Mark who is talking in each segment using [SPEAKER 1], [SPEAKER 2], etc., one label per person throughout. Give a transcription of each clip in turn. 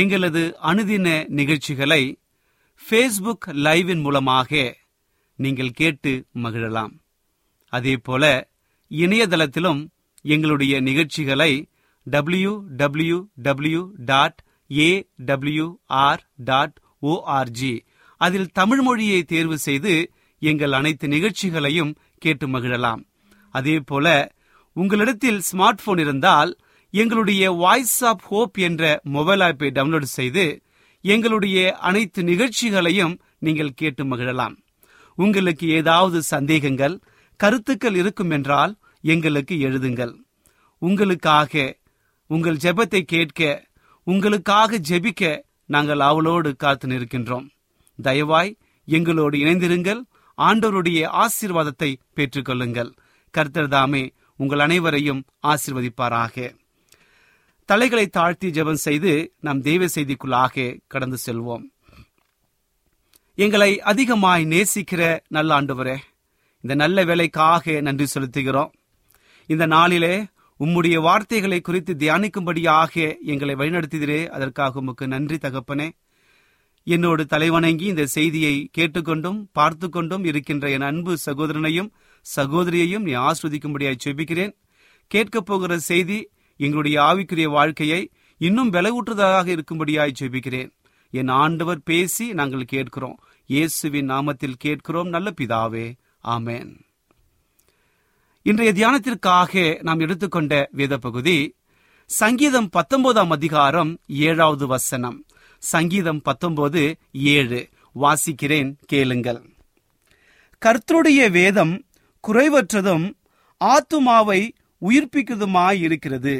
[SPEAKER 1] எங்களது அனுதின நிகழ்ச்சிகளை ஃபேஸ்புக் லைவின் மூலமாக நீங்கள் கேட்டு மகிழலாம். அதேபோல இணையதளத்திலும் எங்களுடைய நிகழ்ச்சிகளை W W W dot A W R dot O R G அதில் தமிழ் மொழியை தேர்வு செய்து எங்கள் அனைத்து நிகழ்ச்சிகளையும் கேட்டு மகிழலாம். அதே போல உங்களிடத்தில் ஸ்மார்ட் போன் இருந்தால் எங்களுடைய வாய்ஸ் ஆப் ஹோப் என்ற மொபைல் ஆப்பை டவுன்லோடு செய்து எங்களுடைய அனைத்து நிகழ்ச்சிகளையும் நீங்கள் கேட்டு மகிழலாம். உங்களுக்கு ஏதாவது சந்தேகங்கள் கருத்துக்கள் இருக்கும் என்றால் எங்களுக்கு எழுதுங்கள். உங்களுக்காக உங்கள் ஜெபத்தை கேட்க உங்களுக்காக ஜெபிக்க நாங்கள் அவளோடு காத்து நிற்கின்றோம். தயவாய் எங்களோடு இணைந்திருங்கள். ஆண்டோருடைய ஆசீர்வாதத்தை பெற்றுக்கொள்ளுங்கள். கர்த்தர் தாமே உங்கள் அனைவரையும் ஆசிர்வதிப்பாராக. தலைகளை தாழ்த்தி ஜெபம் செய்து நாம் தெய்வ செய்திக்குள்ளாக கடந்து செல்வோம். எங்களை அதிகமாய் நேசிக்கிற நல்ல ஆண்டவரே இந்த நல்ல வேலைக்காக நன்றி செலுத்துகிறோம். இந்த நாளிலே உம்முடைய வார்த்தைகளை குறித்து தியானிக்கும்படியாக எங்களை வழிநடத்துகிறே அதற்காக உமக்கு நன்றி தகப்பனே. என்னோடு தலைவணங்கி இந்த செய்தியை கேட்டுக்கொண்டும் பார்த்து கொண்டும் இருக்கின்ற என் அன்பு சகோதரனையும் சகோதரியையும் நீ ஆஸ்வதிக்கும்படியாய் செபிக்கிறேன் கேட்கப் போகிற செய்தி எங்களுடைய ஆவிக்குரிய வாழ்க்கையை இன்னும் பலவூற்றுதலாக இருக்கும்படியாய் ஜெபிக்கிறேன். என் ஆண்டவர் பேசி நாங்கள் கேட்கிறோம். இயேசுவின் நாமத்தில் கேட்கிறோம் நல்ல பிதாவே. ஆமேன். இன்றைய தியானத்திற்காக நாம் எடுத்துக்கொண்ட வேத பகுதி சங்கீதம் பத்தொன்பதாம் அதிகாரம் ஏழாவது வசனம். சங்கீதம் பத்தொன்பது ஏழு. வாசிக்கிறேன் கேளுங்கள். கர்த்தருடைய வேதம் குறைவற்றதும் ஆத்துமாவை உயிர்ப்பிக்கிறதுமாயிருக்கிறது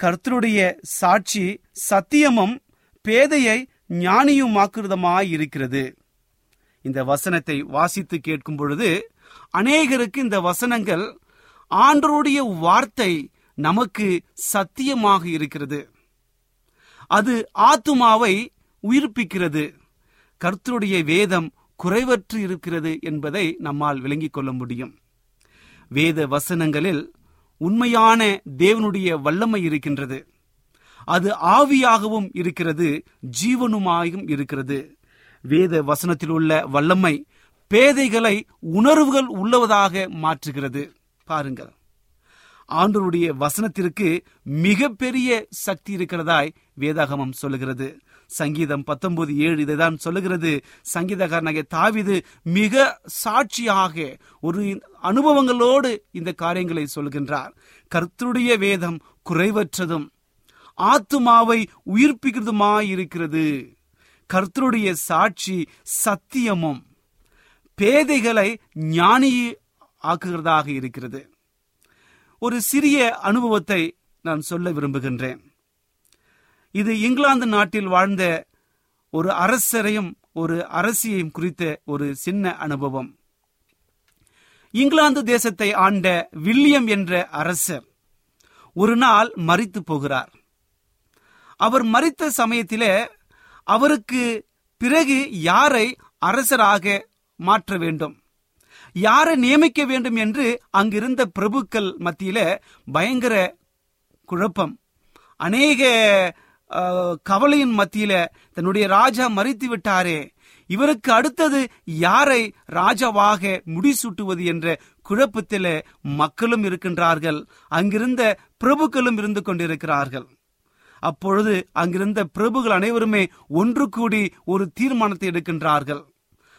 [SPEAKER 1] கர்த்தருடைய சாட்சி சத்தியமும் பேதையை ஞானியுமாக்குறதுமாயிருக்கிறது. இந்த வசனத்தை வாசித்து கேட்கும் பொழுது அநேகருக்கு இந்த வசனங்கள் ஆண்டருடைய வார்த்தை நமக்கு சத்தியமாக இருக்கிறது. அது ஆத்துமாவை உயிர்ப்பிக்கிறது. கர்த்தருடைய வேதம் குறைவற்று இருக்கிறது என்பதை நம்மால் விளங்கிக் கொள்ள முடியும். வேத வசனங்களில் உண்மையான தேவனுடைய வல்லமை இருக்கின்றது. அது ஆவியாகவும் இருக்கிறது ஜீவனுமாயும் இருக்கிறது. வேத வசனத்தில் உள்ள வல்லமை பேதைகளை உணர்வுகள் உள்ளவதாக மாற்றுகிறது. பாருங்கள். ஆண்டவருடைய வசனத்திற்கு மிகப்பெரிய சக்தி இருக்கிறதாய் வேதாகமம் சொல்லுகிறது. சங்கீதம் பத்தொன்பது ஏழு இதைதான் சொல்லுகிறது. சங்கீதக்காரனாகிய தாவிது மிக சாட்சியாக ஒரு அனுபவங்களோடு இந்த காரியங்களை சொல்கின்றார். கர்த்தருடைய வேதம் குறைவற்றதும் ஆத்துமாவை உயிர்ப்பிக்கிறதுமாயிருக்கிறது. கர்த்தருடைய சாட்சி சத்தியமும் பேதைகளை ஞானி ஆக்குகிறதாக இருக்கிறது. ஒரு சிறிய அனுபவத்தை நான் சொல்ல விரும்புகின்றேன். இது இங்கிலாந்து நாட்டில் வாழ்ந்த ஒரு அரசரையும் ஒரு அரசியையும் குறித்த ஒரு சின்ன அனுபவம். இங்கிலாந்து தேசத்தை ஆண்ட வில்லியம் என்ற அரசர் ஒரு நாள் மறித்து போகிறார். அவர் மறித்த சமயத்திலே அவருக்கு பிறகு யாரை அரசராக மாற்ற வேண்டும் யாரை நியமிக்க வேண்டும் என்று அங்கிருந்த பிரபுக்கள் மத்தியில பயங்கர குழப்பம். அநேக கவலையின் மத்தியில தன்னுடைய ராஜா மறித்து விட்டாரே. இவருக்கு அடுத்தது யாரை ராஜாவாக முடிசூட்டுவது என்ற குழப்பத்தில மக்களும் இருக்கின்றார்கள். அங்கிருந்த பிரபுக்களும் இருந்து கொண்டிருக்கிறார்கள். அப்பொழுது அங்கிருந்த பிரபுகள் அனைவருமே ஒன்று கூடி ஒரு தீர்மானத்தை எடுக்கின்றார்கள்.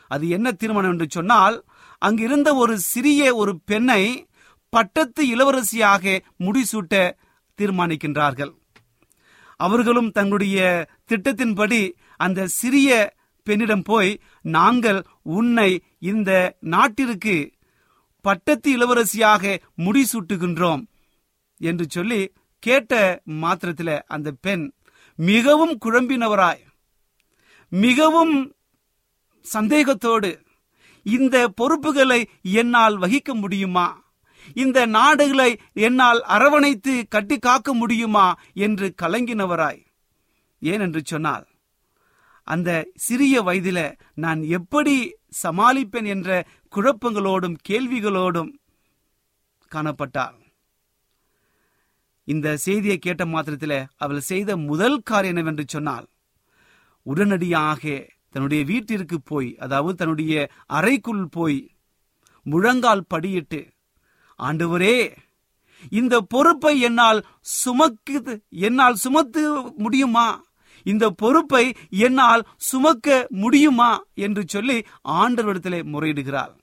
[SPEAKER 1] அது என்ன தீர்மானம் என்று சொன்னால் அங்கிருந்த ஒரு சிறிய ஒரு பெண்ணை பட்டத்து இளவரசியாக முடிசூட்ட தீர்மானிக்கின்றார்கள். அவர்களும் தங்களுடைய திட்டத்தின்படி அந்த சிறிய பெண்ணிடம் போய் நாங்கள் உன்னை இந்த நாட்டிற்கு பட்டத்து இளவரசியாக முடிசூட்டுகின்றோம் என்று சொல்லி கேட்ட மாத்திரத்தில் அந்த பெண் மிகவும் குழம்பினவராய் மிகவும் சந்தேகத்தோடு இந்த பொறுப்புகளை என்னால் வகிக்க முடியுமா? இந்த நாடுகளை என்னால் அரவணைத்து கட்டி காக்க முடியுமா என்று கலங்கினவராய். ஏனென்று சொன்னால் அந்த சிறிய வயதில நான் எப்படி சமாளிப்பேன் என்ற குழப்பங்களோடும் கேள்விகளோடும் காணப்பட்டாள். இந்த செய்தியை கேட்ட மாத்திரத்தில் அவள் செய்த முதல் காரியம் என்னவென்று சொன்னால் உடனடியாக தன்னுடைய வீட்டிற்கு போய் அதாவது தன்னுடைய அறைக்குள் போய் முழங்கால் படியிட்டு ஆண்டவரே இந்த பொறுப்பை என்னால் சுமக்கு என்னால் சுமத்து முடியுமா? இந்த பொறுப்பை என்னால் சுமக்க முடியுமா? என்று சொல்லி ஆண்டவரிடத்திலே முறையிடுகிறாள்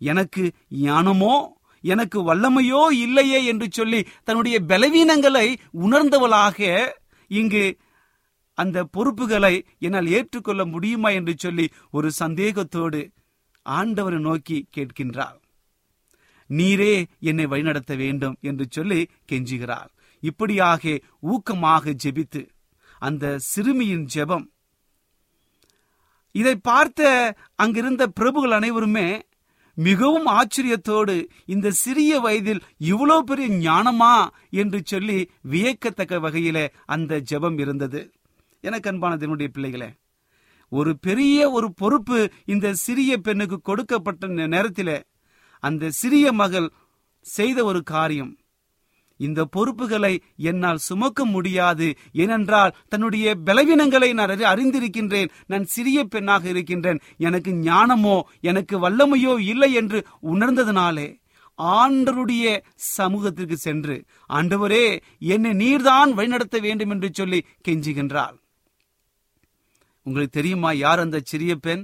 [SPEAKER 1] எனக்கு ஞானமோ எனக்கு வல்லமையோ இல்லையே என்று சொல்லி தன்னுடைய பலவீனங்களை உணர்ந்தவளாக இங்கு அந்த பொறுப்புகளை என்னால் ஏற்றுக்கொள்ள முடியுமா என்று சொல்லி ஒரு சந்தேகத்தோடு ஆண்டவரை நோக்கி கேட்கின்றாள். நீரே என்னை வழிநடத்த வேண்டும் என்று சொல்லி கெஞ்சுகிறார். இப்படியாக ஊக்கமாக ஜெபித்து அந்த சிறுமியின் ஜெபம். இதை பார்த்த அங்கிருந்த பிரபுகள் அனைவருமே மிகவும் ஆச்சரியத்தோடு இந்த சிறிய வயதில் இவ்வளோ பெரிய ஞானமா என்று சொல்லி வியக்கத்தக்க வகையில அந்த ஜெபம் இருந்தது. எனக்கு அன்பான என்னுடைய பிள்ளைகளே ஒரு பெரிய ஒரு பொறுப்பு இந்த சிறிய பெண்ணுக்கு கொடுக்கப்பட்ட நே- நேரத்திலே அந்த சிறிய மகள் செய்த ஒரு காரியம். இந்த பொறுப்புகளை என்னால் சுமக்க முடியாது. ஏனென்றால் தன்னுடைய பலவீனங்களை நான் அறிந்திருக்கின்றேன். நான் சிறிய பெண்ணாக இருக்கின்றேன். எனக்கு ஞானமோ எனக்கு வல்லமையோ இல்லை என்று உணர்ந்ததினாலே ஆண்டருடைய சமூகத்திற்கு சென்று ஆண்டவரே என்னை நீர்தான் வழிநடத்த வேண்டும் என்று சொல்லி கெஞ்சுகின்றாள். உங்களுக்கு தெரியுமா யார் அந்த சிறிய பெண்?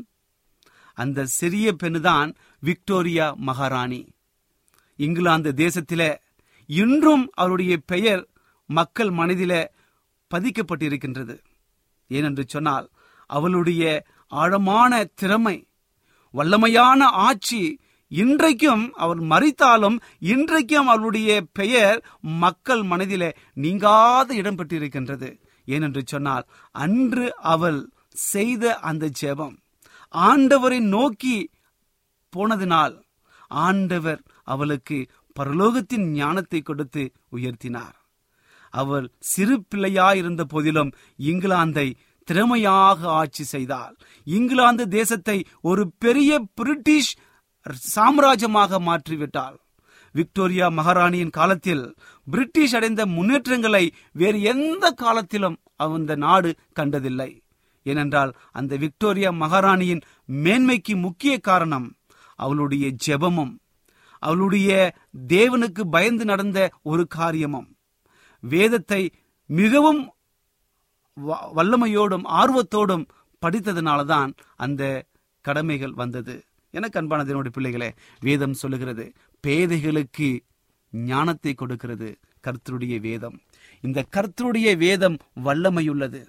[SPEAKER 1] அந்த சிறிய பெண்ணு தான் விக்டோரியா மகாராணி. இங்கிலாந்து தேசத்திலே இன்றும் அவருடைய பெயர் மக்கள் மனதில பதிக்கப்பட்டிருக்கின்றது. ஏனென்று சொன்னால் அவளுடைய ஆழமான திறமை வல்லமையான ஆட்சி இன்றைக்கும் அவர் மறித்தாலும் இன்றைக்கும் அவளுடைய பெயர் மக்கள் மனதில நீங்காத இடம் பெற்றிருக்கின்றது. ஏனென்று சொன்னால் அன்று அவள் செய்த அந்த ஜெபம் ஆண்டவரை நோக்கி போனதினால் ஆண்டவர் அவளுக்கு பரலோகத்தின் ஞானத்தை கொடுத்து உயர்த்தினார். அவள் சிறு பிள்ளையாயிருந்த போதிலும் இங்கிலாந்தை திறமையாக ஆட்சி செய்தாள். இங்கிலாந்து தேசத்தை ஒரு பெரிய பிரிட்டிஷ் சாம்ராஜ்யமாக மாற்றிவிட்டாள். விக்டோரியா மகாராணியின் காலத்தில் பிரிட்டிஷ் அடைந்த முன்னேற்றங்களை வேறு எந்த காலத்திலும் அந்த நாடு கண்டதில்லை. ஏனென்றால் அந்த விக்டோரியா மகாராணியின் மேன்மைக்கு முக்கிய காரணம் அவளுடைய ஜெபமும் அவளுடைய தேவனுக்கு பயந்து நடந்த ஒரு காரியமும் வேதத்தை மிகவும் வ- வல்லமையோடும் ஆர்வத்தோடும் படித்ததுனாலதான் அந்த கடமைகள் வந்தது. எனக்கு அன்பானது என்னுடைய பிள்ளைகளே வேதம் சொல்லுகிறது பேதைகளுக்கு ஞானத்தை கொடுக்கிறது கர்த்தருடைய வேதம். இந்த கர்த்தருடைய வேதம் வல்லமையுள்ளது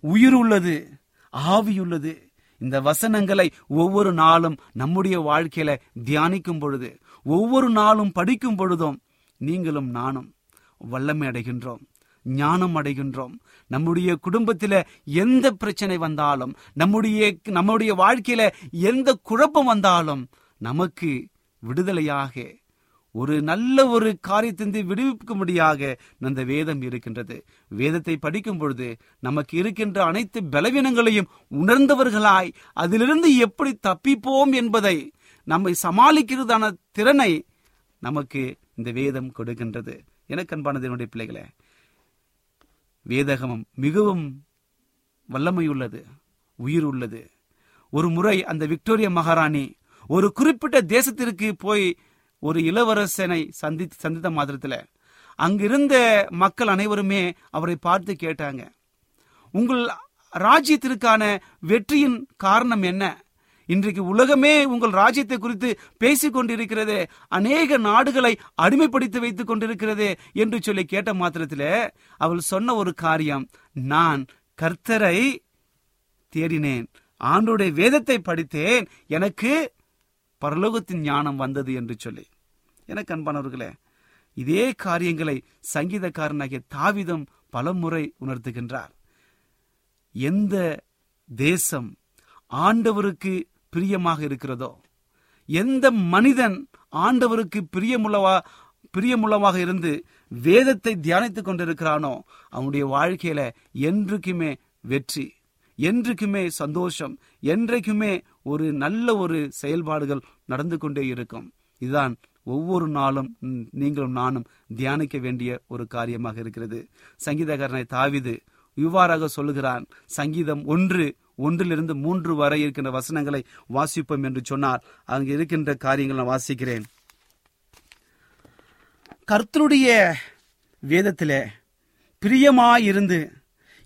[SPEAKER 1] உயிர் உள்ளது ஆவியுள்ளது. இந்த வசனங்களை ஒவ்வொரு நாளும் நம்முடைய வாழ்க்கையில தியானிக்கும் பொழுது ஒவ்வொரு நாளும் படிக்கும் பொழுதும் நீங்களும் நானும் வல்லமை அடைகின்றோம் ஞானம் அடைகின்றோம். நம்முடைய குடும்பத்தில எந்த பிரச்சனை வந்தாலும் நம்முடைய நம்முடைய வாழ்க்கையில எந்த குழப்பம் வந்தாலும் நமக்கு விடுதலையாக ஒரு நல்ல ஒரு காரியத்திலிருந்து விடுவிக்கும்படியாக அந்த வேதம் இருக்கின்றது. வேதத்தை படிக்கும் பொழுது நமக்கு இருக்கின்ற அனைத்து பலவீனங்களையும் உணர்ந்தவர்களாய் அதிலிருந்து எப்படி தப்பிப்போம் என்பதை நம்மை சமாளிக்கிறதான திறனை நமக்கு இந்த வேதம் கொடுக்கின்றது. எனக்கு அன்பானது என்னுடைய பிள்ளைகளே வேதகமம் மிகவும் வல்லமை உள்ளது உயிர் உள்ளது ஒரு முறை அந்த விக்டோரியா மகாராணி ஒரு குறிப்பிட்ட தேசத்திற்கு போய் ஒரு இளவரசனை சந்தி சந்தித்த மாத்திரத்துல. அங்கிருந்த மக்கள் அனைவருமே அவரை பார்த்து கேட்டாங்க. உங்கள் ராஜ்யத்திற்கான வெற்றியின் காரணம் என்ன? இன்றைக்கு உலகமே உங்கள் ராஜ்யத்தை குறித்து பேசிக் கொண்டிருக்கிறது அநேக நாடுகளை அடிமைப்படுத்தி வைத்துக் கொண்டிருக்கிறது என்று சொல்லி கேட்ட மாத்திரத்தில் அவள் சொன்ன ஒரு காரியம் நான் கர்த்தரை தேடினேன் ஆண்டோடைய வேதத்தை படித்தேன் எனக்கு பரலோகத்தின் ஞானம் வந்தது என்று சொல்லி. எனக்கு அன்பானவர்களே இதே காரியங்களை சங்கீதக்காரனாகிய தாவிதம் பலமுறை உணர்த்துகின்றார். எந்த தேசம் ஆண்டவருக்கு பிரியமாக இருக்கிறதோ எந்த மனிதன் ஆண்டவருக்கு பிரியமுள்ளவா பிரியமுள்ளவாக இருந்து வேதத்தை தியானித்துக் கொண்டிருக்கிறானோ அவனுடைய வாழ்க்கையில என்றைக்குமே வெற்றி என்றைக்குமே சந்தோஷம் என்றைக்குமே ஒரு நல்ல ஒரு செயல்பாடுகள் நடந்து கொண்டே இருக்கும். இதுதான் ஒவ்வொரு நாளும் நீங்களும் நானும் தியானிக்க வேண்டிய ஒரு காரியமாக இருக்கிறது. சங்கீதகரனை தாவிது இவ்வாறாக சொல்லுகிறான். சங்கீதம் ஒன்று ஒன்றிலிருந்து மூன்று வரை இருக்கின்ற வசனங்களை வாசிப்போம் என்று சொன்னார். அங்கு இருக்கின்ற காரியங்களை நான் வாசிக்கிறேன். கர்த்தருடைய வேதத்திலே பிரியமாயிருந்து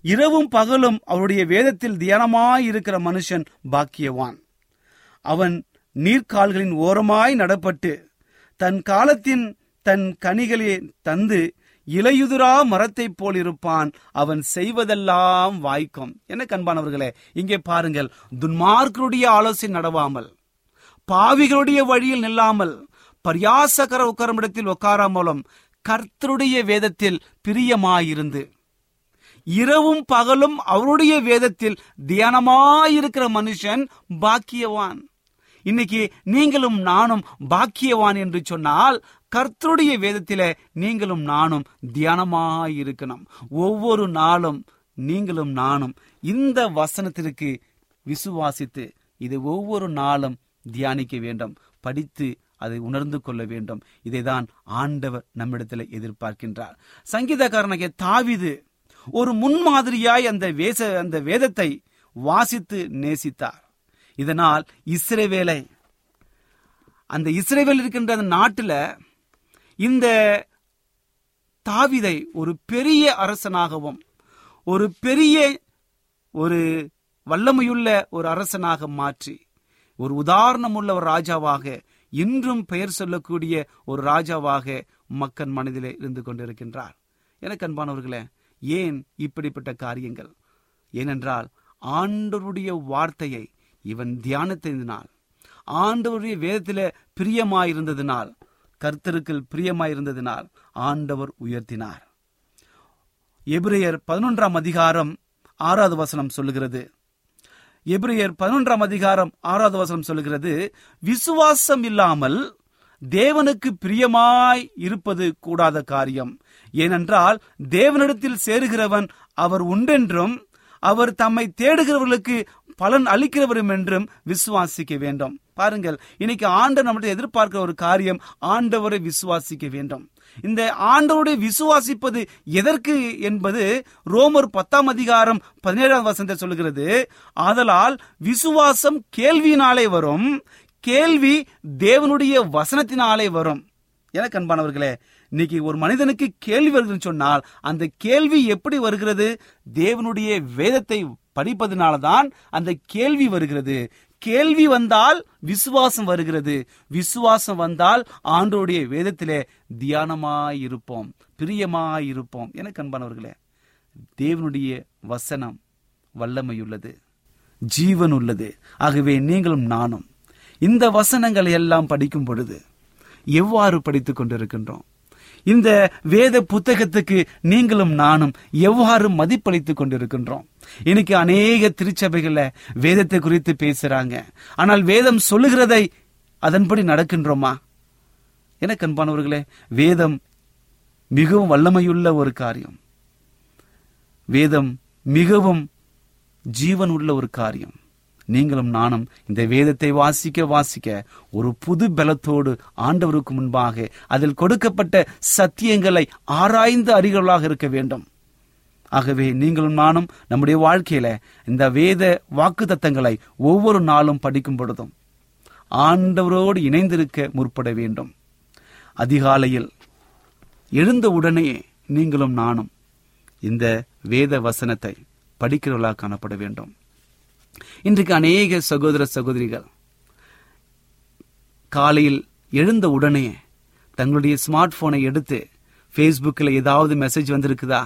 [SPEAKER 1] இரவும் பகலும் அவருடைய வேதத்தில் தியானமாயிருக்கிற மனுஷன் பாக்கியவான். அவன் நீர்க்கால்களின் ஓரமாய் நடப்பட்டு தன் காலத்தின் தன் கனிகளே தந்து இலையுதிரா மரத்தைப் போல் இருப்பான். அவன் செய்வதெல்லாம் வாய்க்கும். என்ன கண்பானவர்களே இங்கே பாருங்கள். துன்மார்க்கருடைய ஆலோசனை நடவாமல் பாவிகளுடைய வழியில் நில்லாமல் பரியாசகர உட்காரமிடத்தில் உட்காராமலும் கர்த்தருடைய வேதத்தில் பிரியமாயிருந்து இரவும் பகலும் அவருடைய வேதத்தில் தியானமாயிருக்கிற மனுஷன் பாக்கியவான். இன்னைக்கு நீங்களும் நானும் பாக்கியவான் என்று சொன்னால் கர்த்தருடைய வேதத்திலே நீங்களும் நானும் தியானமாயிருக்கணும். ஒவ்வொரு நாளும் நீங்களும் நானும் இந்த வசனத்திற்கு விசுவாசித்து இதை ஒவ்வொரு நாளும் தியானிக்க வேண்டும். படித்து அதை உணர்ந்து கொள்ள வேண்டும். இதைதான் ஆண்டவர் நம்மிடத்தில் எதிர்பார்க்கின்றார். சங்கீதக்காரனாகிய தாவிது ஒரு முன்மாதிரியாய் அந்த வேச அந்த வேதத்தை வாசித்து நேசித்தார். இதனால் இஸ்ரேவேலை அந்த இஸ்ரேவேல் இருக்கின்ற அந்த நாட்டில் இந்த தாவிதை ஒரு பெரிய அரசனாகவும் ஒரு பெரிய ஒரு வல்லமையுள்ள ஒரு அரசனாக மாற்றி ஒரு உதாரணமுள்ள ஒரு ராஜாவாக இன்றும் பெயர் சொல்லக்கூடிய ஒரு ராஜாவாக மக்கள் மனதிலே இருந்து கொண்டிருக்கின்றார். எனக்கு அன்பானவர்களே ஏன் இப்படிப்பட்ட காரியங்கள்? ஏனென்றால் ஆண்டருடைய வார்த்தையை இவன் தியானத்தினால். ஆண்டவருடைய வேதத்தில் பிரியமாயிருந்ததினால் கர்த்தருக்கு பிரியமாயிருந்ததினால் ஆண்டவர் உயர்த்தினார். எபிரேயர் பதினொன்றாம் அதிகாரம் ஆறாவது வசனம் சொல்லுகிறது. எபிரேயர் பதினொன்றாம் அதிகாரம் ஆறாவது வசனம் சொல்லுகிறது விசுவாசம் இல்லாமல் தேவனுக்கு பிரியமாய் இருப்பது கூடாத காரியம். ஏனென்றால் தேவனிடத்தில் சேருகிறவன் அவர் உண்டென்றும் அவர் தம்மை தேடுகிறவர்களுக்கு பலன் அளிக்கிறவரும் என்றும் விசுவாசிக்க வேண்டும். பாருங்கள் இன்னைக்கு ஆண்டவர் நம்மகிட்ட எதிர்பார்க்கிற ஒரு காரியம் ஆண்டவரை விசுவாசிக்க வேண்டும். இந்த ஆண்டவருடைய விசுவாசிப்பது எதற்கு என்பது ரோமர் பத்தாம் அதிகாரம் பதினேழாம் வசனத்தை சொல்லுகிறது. ஆதலால் விசுவாசம் கேள்வியினாலே வரும் கேள்வி தேவனுடைய வசனத்தினாலே வரும். எனக்கு அன்பானவர்களே இன்னைக்கு ஒரு மனிதனுக்கு கேள்வி வருதுன்னு சொன்னால் அந்த கேள்வி எப்படி வருகிறது? தேவனுடைய வேதத்தை படிப்பதனாலதான் அந்த கேள்வி வருகிறது. கேள்வி வந்தால் விசுவாசம் வருகிறது. விசுவாசம் வந்தால் ஆண்டோடைய வேதத்திலே தியானமாயிருப்போம் பிரியமாயிருப்போம். எனக்கு அன்பானவர்களே தேவனுடைய வசனம் வல்லமையுள்ளது ஜீவன் உள்ளது ஆகவே நீங்களும் நானும் இந்த வசனங்களை எல்லாம் படிக்கும் பொழுது எவ்வாறு படித்துக் கொண்டிருக்கின்றோம்? இந்த வேத புத்தகத்துக்கு நீங்களும் நானும் எவ்வாறு மதிப்பளித்துக் கொண்டிருக்கின்றோம்? இன்னைக்கு அநேக திருச்சபைகள்ல வேதத்தை குறித்து பேசுறாங்க. ஆனால் வேதம் சொல்லுகிறதை அதன்படி நடக்கின்றோமா? என கண்பானவர்களே வேதம் மிகவும் வல்லமையுள்ள ஒரு காரியம். வேதம் மிகவும் ஜீவன் உள்ள ஒரு காரியம். நீங்களும் நானும் இந்த வேதத்தை வாசிக்க வாசிக்க ஒரு புது பலத்தோடு ஆண்டவருக்கு முன்பாக அதில் கொடுக்கப்பட்ட சத்தியங்களை ஆராய்ந்து அறிகளாக இருக்க வேண்டும். ஆகவே நீங்களும் நானும் நம்முடைய வாழ்க்கையில இந்த வேத வாக்கு தத்தங்களை ஒவ்வொரு நாளும் படிக்கும் பொழுதும் ஆண்டவரோடு இணைந்திருக்க முற்பட வேண்டும். அதிகாலையில் எழுந்த உடனே நீங்களும் நானும் இந்த வேத வசனத்தை படிக்கிறவர்களாக காணப்பட வேண்டும். இன்றைக்கு அநேக சகோதர சகோதரிகள் காலையில் எழுந்த உடனே தங்களுடைய ஸ்மார்ட் போனை எடுத்து ஃபேஸ்புக்கில் ஏதாவது மெசேஜ் வந்திருக்குதா?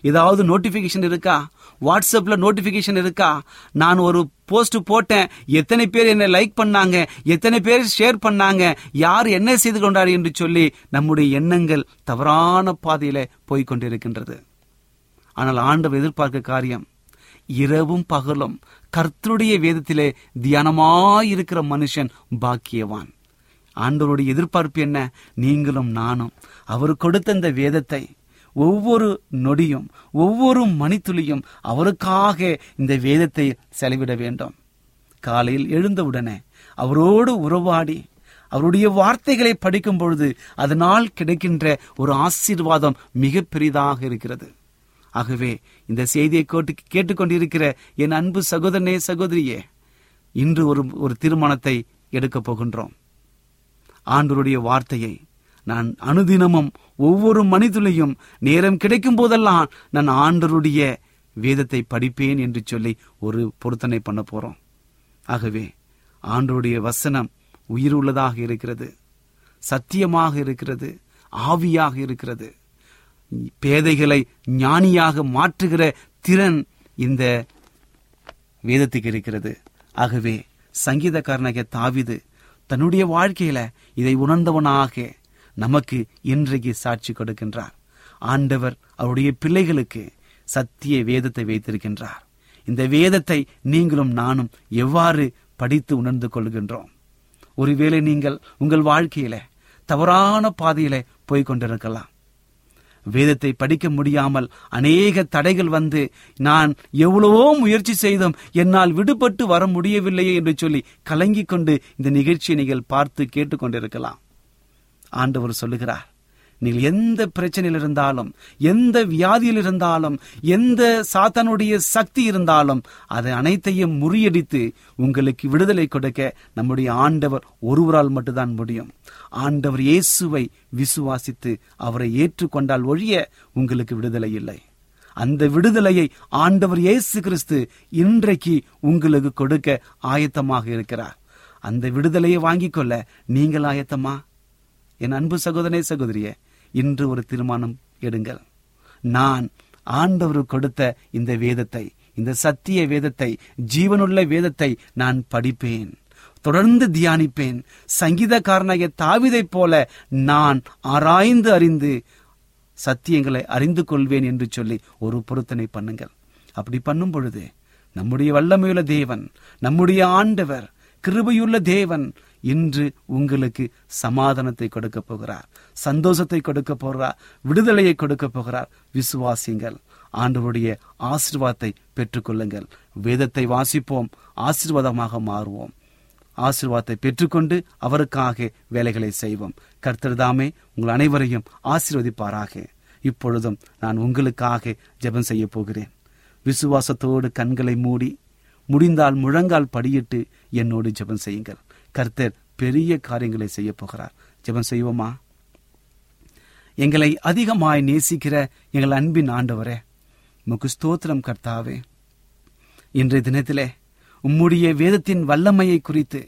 [SPEAKER 1] ஏதாவது நோட்டிபிகேஷன் இருக்கா? வாட்ஸ்அப்ல நோட்டிபிகேஷன் இருக்கா? நான் ஒரு போஸ்ட் போட்டேன். எத்தனை பேர் என்னை லைக் பண்ணாங்க? எத்தனை பேர் ஷேர் பண்ணாங்க? யார் என்ன செய்து கொண்டார் என்று சொல்லி நம்முடைய எண்ணங்கள் தவறான பாதையில் போய்கொண்டிருக்கின்றது ஆனால் ஆண்டவர் எதிர்பார்க்க காரியம் இரவும் பகலும் கர்த்தருடைய வேதத்திலே தியானமாயிருக்கிற மனுஷன் பாக்கியவான். ஆண்டவருடைய எதிர்பார்ப்பு என்ன? நீங்களும் நானும். அவர் கொடுத்த இந்த வேதத்தை ஒவ்வொரு நொடியும் ஒவ்வொரு மணித்துளியும் அவருக்காக இந்த வேதத்தை செலவிட வேண்டும். காலையில் எழுந்தவுடனே அவரோடு உறவாடி அவருடைய வார்த்தைகளை படிக்கும் பொழுது அதனால் கிடைக்கின்ற ஒரு ஆசீர்வாதம் மிக பெரிதாக இருக்கிறது. ஆகவே இந்த செய்தியை கேட்டு கேட்டுக்கொண்டிருக்கிற என் அன்பு சகோதரனே சகோதரியே இன்று ஒரு ஒரு தீர்மானத்தை எடுக்கப் போகின்றோம். ஆண்டவருடைய வார்த்தையை நான் அனுதினமும் ஒவ்வொரு மனிதனையும் நேரம் கிடைக்கும் போதெல்லாம் நான் ஆண்டருடைய வேதத்தை படிப்பேன் என்று சொல்லி ஒரு பொருத்தனை பண்ண போறோம். ஆகவே ஆண்டருடைய வசனம் உயிர் உள்ளதாக இருக்கிறது சத்தியமாக இருக்கிறது ஆவியாக இருக்கிறது. பேதைகளை ஞானியாக மாற்றுகிற திறன் இந்த வேதத்துக்கு இருக்கிறது. ஆகவே சங்கீதக்காரனாகிய தாவிது தன்னுடைய வாழ்க்கையில இதை உணர்ந்தவனாக நமக்கு இன்றைக்கு சாட்சி கொடுக்கின்றார். ஆண்டவர் அவருடைய பிள்ளைகளுக்கு சத்திய வேதத்தை வைத்திருக்கின்றார். இந்த வேதத்தை நீங்களும் நானும் எவ்வாறு படித்து உணர்ந்து கொள்கின்றோம்? ஒருவேளை நீங்கள் உங்கள் வாழ்க்கையில தவறான பாதையில போய்க் கொண்டிருக்கலாம். வேதத்தை படிக்க முடியாமல் அநேக தடைகள் வந்து நான் எவ்வளவோ முயற்சி செய்தும் என்னால் விடுபட்டு வர முடியவில்லையே என்று சொல்லி கலங்கிக் கொண்டு இந்த நிகழ்ச்சியை நீங்கள் பார்த்து கேட்டுக்கொண்டிருக்கலாம். ஆண்டவர் சொல்லுகிறார் நீங்கள் எந்த பிரச்சனையில் இருந்தாலும் எந்த வியாதியில் இருந்தாலும் எந்த சாத்தானுடைய சக்தி இருந்தாலும் அதை அனைத்தையும் முறியடித்து உங்களுக்கு விடுதலை கொடுக்க நம்முடைய ஆண்டவர் ஒருவரால் மட்டும்தான் முடியும். ஆண்டவர் இயேசுவை விசுவாசித்து அவரை ஏற்றுக்கொண்டால் ஒழிய உங்களுக்கு விடுதலை இல்லை. அந்த விடுதலையை ஆண்டவர் இயேசு கிறிஸ்து இன்றைக்கு உங்களுக்கு கொடுக்க ஆயத்தமாக இருக்கிறார். அந்த விடுதலையை வாங்கிக் கொள்ள நீங்கள் ஆயத்தமா? என் அன்பு சகோதரனே சகோதரியே இன்று ஒரு தீர்மானம் எடுங்கள். நான் ஆண்டவர் கொடுத்த இந்த வேதத்தை இந்த சத்திய வேதத்தை ஜீவனுள்ள வேதத்தை நான் படிப்பேன் தொடர்ந்து தியானிப்பேன். சங்கீதக்காரனாகிய தாவிதைப் போல நான் ஆராய்ந்து அறிந்து சத்தியங்களை அறிந்து கொள்வேன் என்று சொல்லி ஒரு பொருத்தனை பண்ணுங்கள். அப்படி பண்ணும் பொழுது நம்முடைய வல்லமையுள்ள தேவன் நம்முடைய ஆண்டவர் கிருபையுள்ள தேவன் இன்று உங்களுக்கு சமாதானத்தை கொடுக்க போகிறார். சந்தோஷத்தை கொடுக்க போகிறார். விடுதலையை கொடுக்க போகிறார். விசுவாசிங்கள் ஆண்டவருடைய ஆசீர்வாதத்தை பெற்றுக்கொள்ளுங்கள். வேதத்தை வாசிப்போம். ஆசீர்வாதமாக மாறுவோம். ஆசீர்வாதத்தை பெற்றுக்கொண்டு அவருக்காக வேலைகளை செய்வோம். கர்த்தர் தாமே உங்கள் அனைவரையும் ஆசீர்வதிப்பாராக. இப்பொழுதும் நான் உங்களுக்காக ஜெபம் செய்ய போகிறேன். விசுவாசத்தோடு கண்களை மூடி முடிந்தால் முழங்கால் படியிட்டு என்னோடு ஜெபம் செய்யுங்கள். கர்த்தர் பெரிய காரியங்களை செய்ய போகிறார். ஜெபம் செய்வோமா? எங்களை அதிகமாய் நேசிக்கிற எங்கள் அன்பின் ஆண்டவரே முக்கு ஸ்தோத்திரம் கர்த்தாவே. இன்றைய தினத்திலே உம்முடைய வேதத்தின் வல்லமையை குறித்து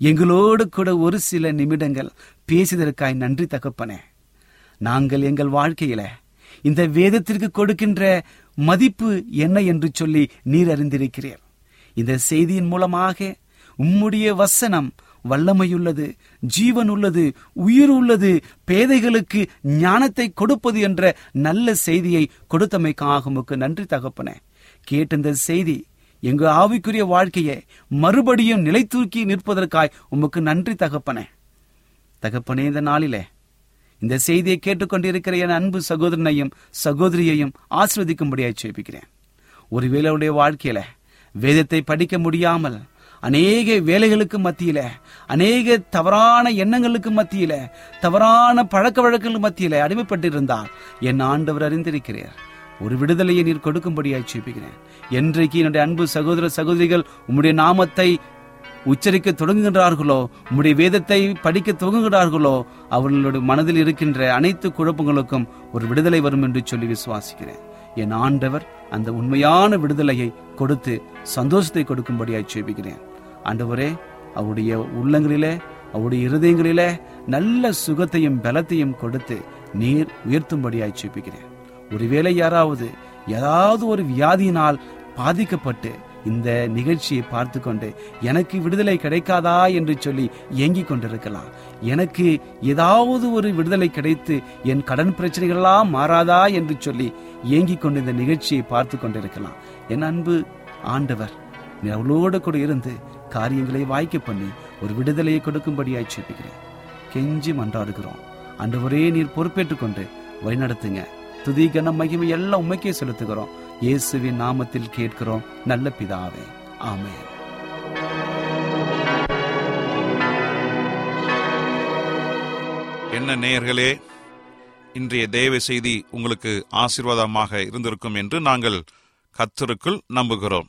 [SPEAKER 1] எங்களோடு கூட ஒரு சில நிமிடங்கள் பேசியதற்காய் நன்றி தகப்பனே. நாங்கள் எங்கள் வாழ்க்கையில இந்த வேதத்திற்கு கொடுக்கின்ற மதிப்பு என்ன என்று சொல்லி நீர் அறிந்திருக்கிறீர். இந்த செய்தியின் மூலமாக உம்முடைய வசனம் வல்லமையுள்ளது ஜீவன் உள்ளது உயிர் உள்ளது பேதைகளுக்கு ஞானத்தை கொடுப்பது என்ற நல்ல செய்தியை கொடுத்தமைக்காக உமக்கு நன்றி தகப்பன. கேட்ட இந்த செய்தி எங்க ஆவிக்குரிய வாழ்க்கையை மறுபடியும் நிலை தூக்கி நிற்பதற்காய் உமக்கு நன்றி தகப்பன. தகப்பனே இந்த நாளிலே இந்த செய்தியை கேட்டுக்கொண்டிருக்கிற என் அன்பு சகோதரனையும் சகோதரியையும் ஆஸ்வதிக்கும்படியாக சேபிக்கிறேன் ஒருவேளை அவருடைய வாழ்க்கையில வேதத்தை படிக்க முடியாமல் அநேக வேலைகளுக்கு மத்தியில அநேக தவறான எண்ணங்களுக்கு மத்தியில தவறான பழக்க வழக்கங்கள் மத்தியில அடிமைப்பட்டிருந்தால் என் ஆண்டவர் அறிந்திருக்கிறார். ஒரு விடுதலையை நீர் கொடுக்கும்படியாய் சேபிக்கிறேன் என்றைக்கு என்னுடைய அன்பு சகோதர சகோதரிகள் உம்முடைய நாமத்தை உச்சரிக்க தொடங்குகின்றார்களோ உம்முடைய வேதத்தை படிக்க துவங்குகிறார்களோ அவர்களுடைய மனதில் இருக்கின்ற அனைத்து குழப்பங்களுக்கும் ஒரு விடுதலை வரும் என்று சொல்லி விசுவாசிக்கிறேன். என் ஆண்டவர் அந்த உண்மையான விடுதலையை கொடுத்து சந்தோஷத்தை கொடுக்கும்படியாய் செய்கிறேன் ஆண்டவரே அவருடைய உள்ளங்களிலே அவருடைய இருதயங்களிலே நல்ல சுகத்தையும் பலத்தையும் கொடுத்து நீர் உயர்த்தும்படியாய் சூப்பிக்கிறேன் ஒருவேளை யாராவது ஏதாவது ஒரு வியாதியினால் பாதிக்கப்பட்டு இந்த நிகழ்ச்சியை பார்த்து கொண்டு எனக்கு விடுதலை கிடைக்காதா என்று சொல்லி ஏங்கிக் கொண்டிருக்கலாம். எனக்கு ஏதாவது ஒரு விடுதலை கிடைத்து என் கடன் பிரச்சனைகளெல்லாம் மாறாதா என்று சொல்லி ஏங்கிக் கொண்டு இந்த நிகழ்ச்சியை பார்த்து கொண்டிருக்கலாம் என் அன்பு ஆண்டவர் அவளோடு கூட இருந்து காரியங்களை வாய்க்க பண்ணி ஒரு விடுதலையை கொடுக்கும்படியாய் சேப்பிக்கிறேன். கெஞ்சி மன்றாடுகிறோம். ஒரே நீர் பொறுப்பேற்றுக் கொண்டு வழிநடத்துங்க. துதி கன மகிமை எல்லாம் உமைக்கே செலுத்துகிறோம். இயேசுவின் நாமத்தில் கேட்கிறோம். நல்ல பிதாவே. ஆமே
[SPEAKER 2] என்ன நேயர்களே இன்றைய தேவ செய்தி உங்களுக்கு ஆசீர்வாதமாக இருந்திருக்கும் என்று நாங்கள் கத்தருக்குள் நம்புகிறோம்.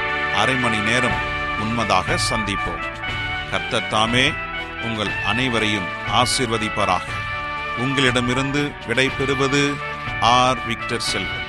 [SPEAKER 2] அரை மணி நேரம் உண்மதாக சந்திப்போம். கர்த்தர் தாமே உங்கள் அனைவரையும் ஆசிர்வதிப்பாராக. உங்களிடமிருந்து விடை பெறுவது ஆர். விக்டர் செல்வம்.